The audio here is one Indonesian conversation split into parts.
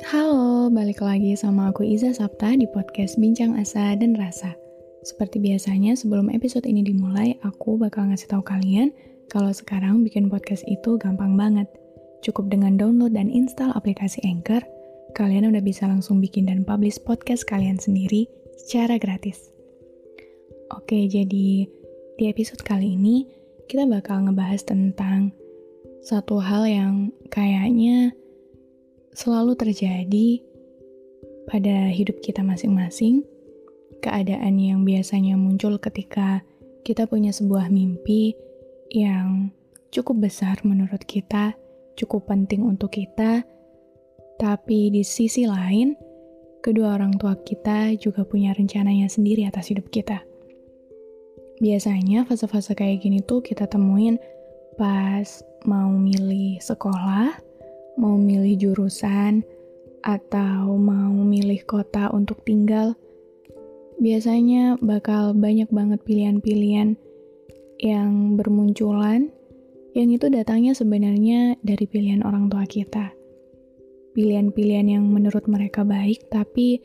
Halo, balik lagi sama aku Iza Sapta di podcast Bincang Asa dan Rasa. Seperti biasanya, sebelum episode ini dimulai, aku bakal ngasih tahu kalian kalau sekarang bikin podcast itu gampang banget. Cukup dengan download dan install aplikasi Anchor, kalian udah bisa langsung bikin dan publish podcast kalian sendiri secara gratis. Oke, jadi di episode kali ini kita bakal ngebahas tentang satu hal yang kayaknya selalu terjadi pada hidup kita masing-masing. Keadaan yang biasanya muncul ketika kita punya sebuah mimpi yang cukup besar menurut kita, cukup penting untuk kita, tapi di sisi lain, kedua orang tua kita juga punya rencananya sendiri atas hidup kita. Biasanya fase-fase kayak gini tuh kita temuin pas mau milih sekolah, mau milih jurusan, atau mau milih kota untuk tinggal. Biasanya bakal banyak banget pilihan-pilihan yang bermunculan, yang itu datangnya sebenarnya dari pilihan orang tua kita. Pilihan-pilihan yang menurut mereka baik, tapi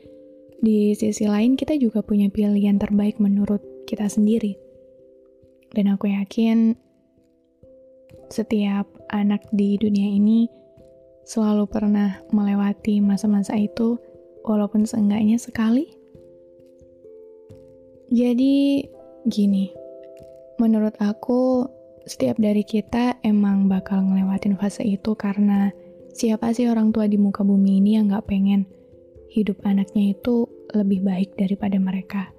di sisi lain kita juga punya pilihan terbaik menurut kita sendiri. Dan aku yakin setiap anak di dunia ini selalu pernah melewati masa-masa itu, walaupun seenggaknya sekali. Jadi, gini, menurut aku, setiap dari kita emang bakal ngelewatin fase itu karena siapa sih orang tua di muka bumi ini yang gak pengen hidup anaknya itu lebih baik daripada mereka?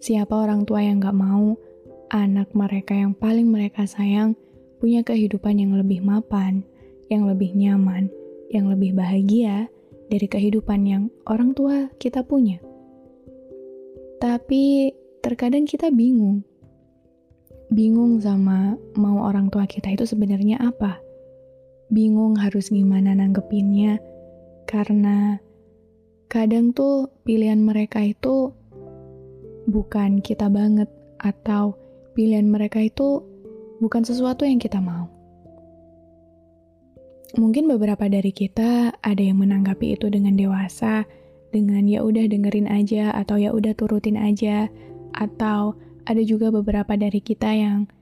Siapa orang tua yang gak mau anak mereka yang paling mereka sayang punya kehidupan yang lebih mapan, yang lebih nyaman, yang lebih bahagia dari kehidupan yang orang tua kita punya. Tapi terkadang kita bingung. Bingung sama mau orang tua kita itu sebenarnya apa. Bingung harus gimana nanggepinnya karena kadang tuh pilihan mereka itu bukan kita banget atau pilihan mereka itu bukan sesuatu yang kita mau. Mungkin beberapa dari kita ada yang menanggapi itu dengan dewasa, dengan ya udah dengerin aja atau ya udah turutin aja, atau ada juga beberapa dari kita yang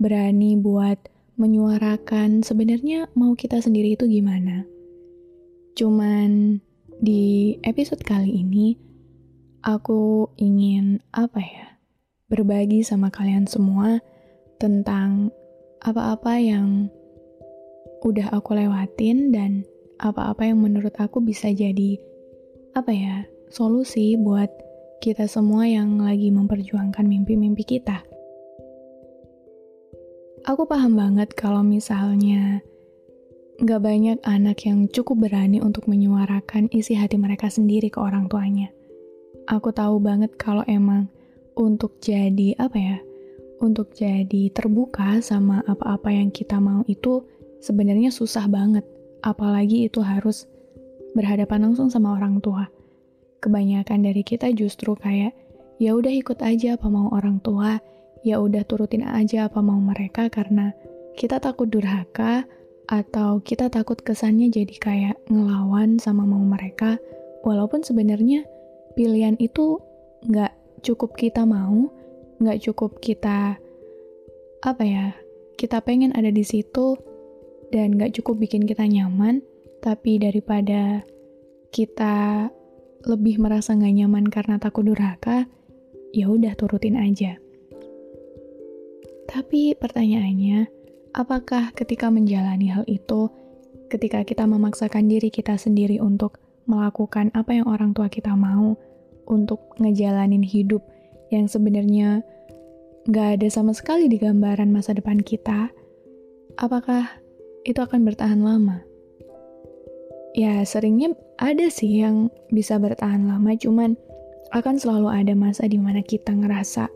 berani buat menyuarakan sebenarnya mau kita sendiri itu gimana. Cuman di episode kali ini aku ingin apa ya? Berbagi sama kalian semua tentang apa-apa yang udah aku lewatin dan apa-apa yang menurut aku bisa jadi apa ya solusi buat kita semua yang lagi memperjuangkan mimpi-mimpi kita. Aku paham banget kalau misalnya gak banyak anak yang cukup berani untuk menyuarakan isi hati mereka sendiri ke orang tuanya. Aku tahu banget kalau emang untuk jadi apa ya, untuk jadi terbuka sama apa-apa yang kita mau itu sebenarnya susah banget, apalagi itu harus berhadapan langsung sama orang tua. Kebanyakan dari kita justru kayak ya udah ikut aja apa mau orang tua, ya udah turutin aja apa mau mereka karena kita takut durhaka atau kita takut kesannya jadi kayak ngelawan sama mau mereka, walaupun sebenarnya pilihan itu nggak cukup kita mau, nggak cukup kita apa ya, kita pengen ada di situ dan gak cukup bikin kita nyaman, tapi daripada kita lebih merasa gak nyaman karena takut durhaka, ya udah turutin aja. Tapi pertanyaannya, apakah ketika menjalani hal itu, ketika kita memaksakan diri kita sendiri untuk melakukan apa yang orang tua kita mau, untuk ngejalanin hidup yang sebenarnya gak ada sama sekali di gambaran masa depan kita, apakah itu akan bertahan lama. Ya, seringnya ada sih yang bisa bertahan lama, cuman akan selalu ada masa di mana kita ngerasa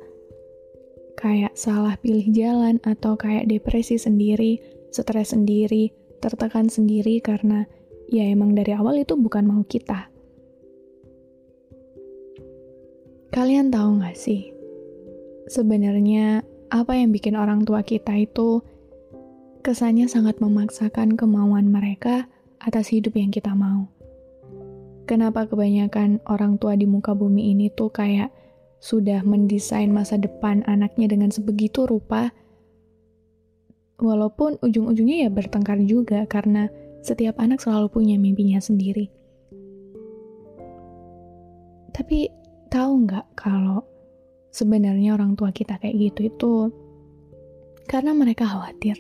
kayak salah pilih jalan atau kayak depresi sendiri, stres sendiri, tertekan sendiri karena ya emang dari awal itu bukan mau kita. Kalian tahu gak sih, sebenarnya apa yang bikin orang tua kita itu kesannya sangat memaksakan kemauan mereka atas hidup yang kita mau. Kenapa kebanyakan orang tua di muka bumi ini tuh kayak sudah mendesain masa depan anaknya dengan sebegitu rupa, walaupun ujung-ujungnya ya bertengkar juga karena setiap anak selalu punya mimpinya sendiri. Tapi tahu nggak kalau sebenarnya orang tua kita kayak gitu itu karena mereka khawatir,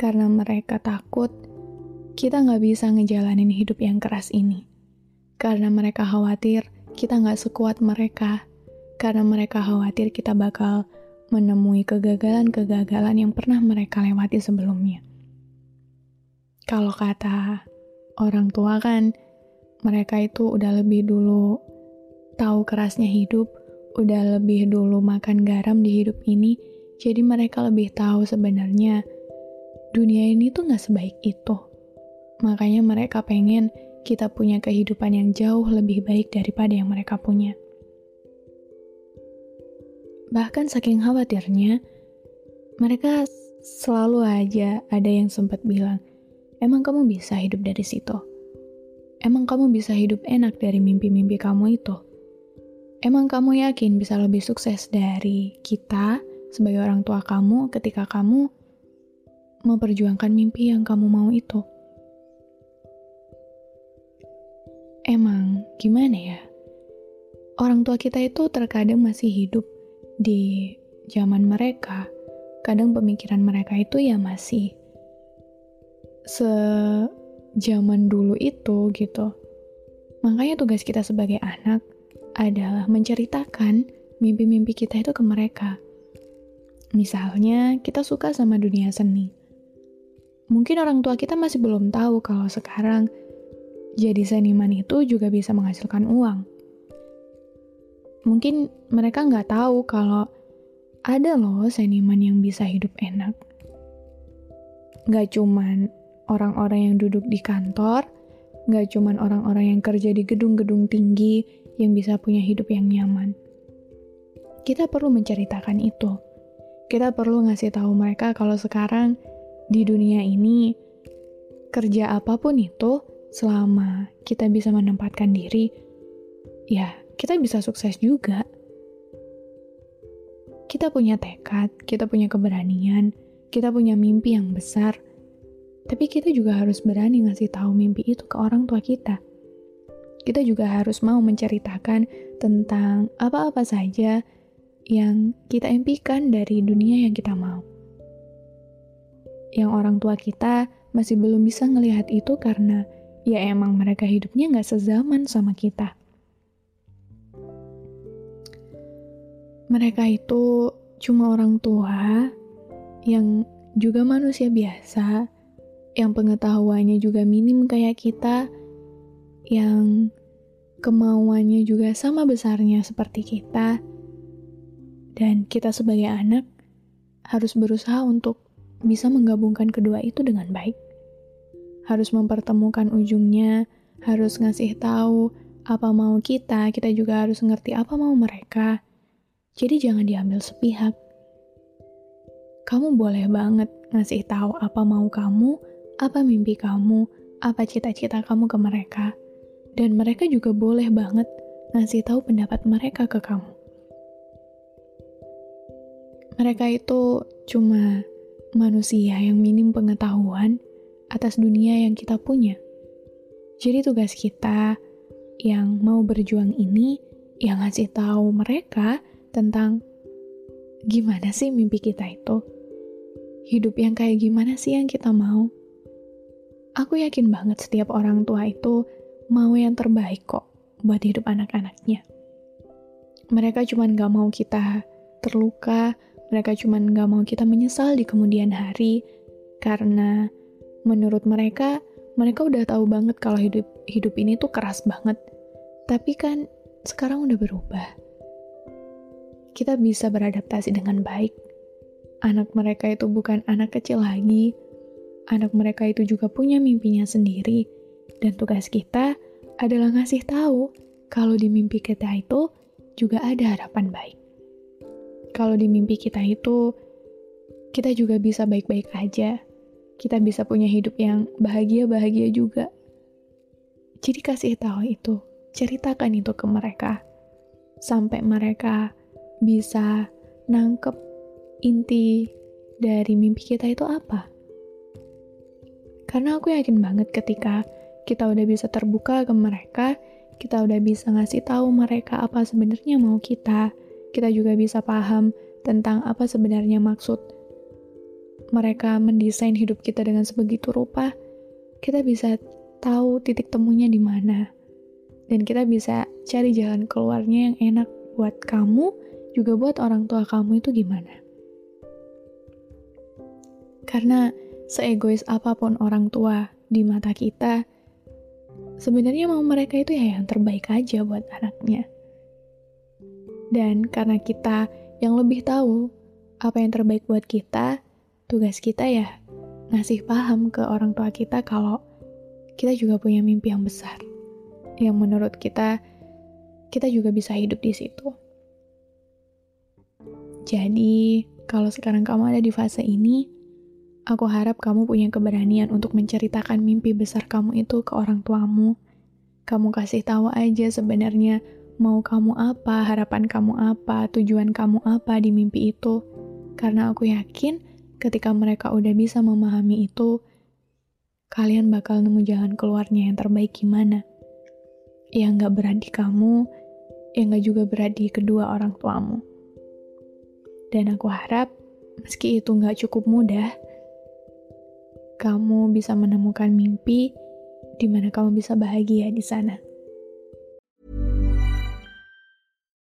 karena mereka takut kita nggak bisa ngejalanin hidup yang keras ini, karena mereka khawatir kita nggak sekuat mereka, karena mereka khawatir kita bakal menemui kegagalan-kegagalan yang pernah mereka lewati sebelumnya. Kalau kata orang tua kan, mereka itu udah lebih dulu tahu kerasnya hidup, udah lebih dulu makan garam di hidup ini, jadi mereka lebih tahu sebenarnya dunia ini tuh gak sebaik itu. Makanya mereka pengen kita punya kehidupan yang jauh lebih baik daripada yang mereka punya. Bahkan saking khawatirnya, mereka selalu aja ada yang sempat bilang, emang kamu bisa hidup dari situ? Emang kamu bisa hidup enak dari mimpi-mimpi kamu itu? Emang kamu yakin bisa lebih sukses dari kita sebagai orang tua kamu ketika kamu memperjuangkan mimpi yang kamu mau itu? Emang gimana ya? Orang tua kita itu terkadang masih hidup di zaman mereka. Kadang pemikiran mereka itu ya masih sejaman dulu itu gitu. Makanya tugas kita sebagai anak adalah menceritakan mimpi-mimpi kita itu ke mereka. Misalnya, kita suka sama dunia seni. Mungkin orang tua kita masih belum tahu kalau sekarang jadi seniman itu juga bisa menghasilkan uang. Mungkin mereka nggak tahu kalau ada loh seniman yang bisa hidup enak. Nggak cuman orang-orang yang duduk di kantor, nggak cuman orang-orang yang kerja di gedung-gedung tinggi yang bisa punya hidup yang nyaman. Kita perlu menceritakan itu. Kita perlu ngasih tahu mereka kalau sekarang di dunia ini kerja apa pun itu selama kita bisa menempatkan diri, ya kita bisa sukses juga. Kita punya tekad, kita punya keberanian, kita punya mimpi yang besar, tapi kita juga harus berani ngasih tahu mimpi itu ke orang tua kita kita juga harus mau menceritakan tentang apa-apa saja yang kita impikan dari dunia yang kita mau. Yang orang tua kita masih belum bisa ngelihat itu karena ya emang mereka hidupnya nggak sezaman sama kita. Mereka itu cuma orang tua yang juga manusia biasa, yang pengetahuannya juga minim kayak kita, yang kemauannya juga sama besarnya seperti kita, dan kita sebagai anak harus berusaha untuk bisa menggabungkan kedua itu dengan baik. Harus mempertemukan ujungnya, harus ngasih tahu apa mau kita, kita juga harus ngerti apa mau mereka. Jadi jangan diambil sepihak. Kamu boleh banget ngasih tahu apa mau kamu, apa mimpi kamu, apa cita-cita kamu ke mereka dan mereka juga boleh banget ngasih tahu pendapat mereka ke kamu. Mereka itu cuma manusia yang minim pengetahuan atas dunia yang kita punya. Jadi tugas kita yang mau berjuang ini yang ngasih tahu mereka tentang gimana sih mimpi kita itu. Hidup yang kayak gimana sih yang kita mau? Aku yakin banget setiap orang tua itu mau yang terbaik kok buat hidup anak-anaknya. Mereka cuma gak mau kita terluka, mereka cuma gak mau kita menyesal di kemudian hari, karena Menurut mereka, mereka udah tahu banget kalau hidup hidup ini tuh keras banget. Tapi kan sekarang udah berubah. Kita bisa beradaptasi dengan baik. Anak mereka itu bukan anak kecil lagi. Anak mereka itu juga punya mimpinya sendiri. Dan tugas kita adalah ngasih tahu kalau di mimpi kita itu juga ada harapan baik. Kalau di mimpi kita itu, kita juga bisa baik-baik aja kita bisa punya hidup yang bahagia-bahagia juga. Jadi kasih tahu itu, ceritakan itu ke mereka. Sampai mereka bisa nangkep inti dari mimpi kita itu apa. Karena aku yakin banget ketika kita udah bisa terbuka ke mereka, kita udah bisa ngasih tahu mereka apa sebenarnya mau kita, kita juga bisa paham tentang apa sebenarnya maksud mereka mendesain hidup kita dengan sebegitu rupa, kita bisa tahu titik temunya di mana. Dan kita bisa cari jalan keluarnya yang enak buat kamu, juga buat orang tua kamu itu gimana. Karena seegois apa pun orang tua di mata kita, sebenarnya mau mereka itu ya yang terbaik aja buat anaknya. Dan karena kita yang lebih tahu apa yang terbaik buat kita, tugas kita ya ngasih paham ke orang tua kita kalau kita juga punya mimpi yang besar. Yang menurut kita, kita juga bisa hidup di situ. Jadi, kalau sekarang kamu ada di fase ini, aku harap kamu punya keberanian untuk menceritakan mimpi besar kamu itu ke orang tuamu. Kamu kasih tahu aja sebenarnya mau kamu apa, harapan kamu apa, tujuan kamu apa di mimpi itu. Karena aku yakin ketika mereka udah bisa memahami itu, kalian bakal nemu jalan keluarnya yang terbaik gimana. Yang gak berat di kamu, yang gak juga berat di kedua orang tuamu. Dan aku harap, meski itu gak cukup mudah, kamu bisa menemukan mimpi di mana kamu bisa bahagia di sana.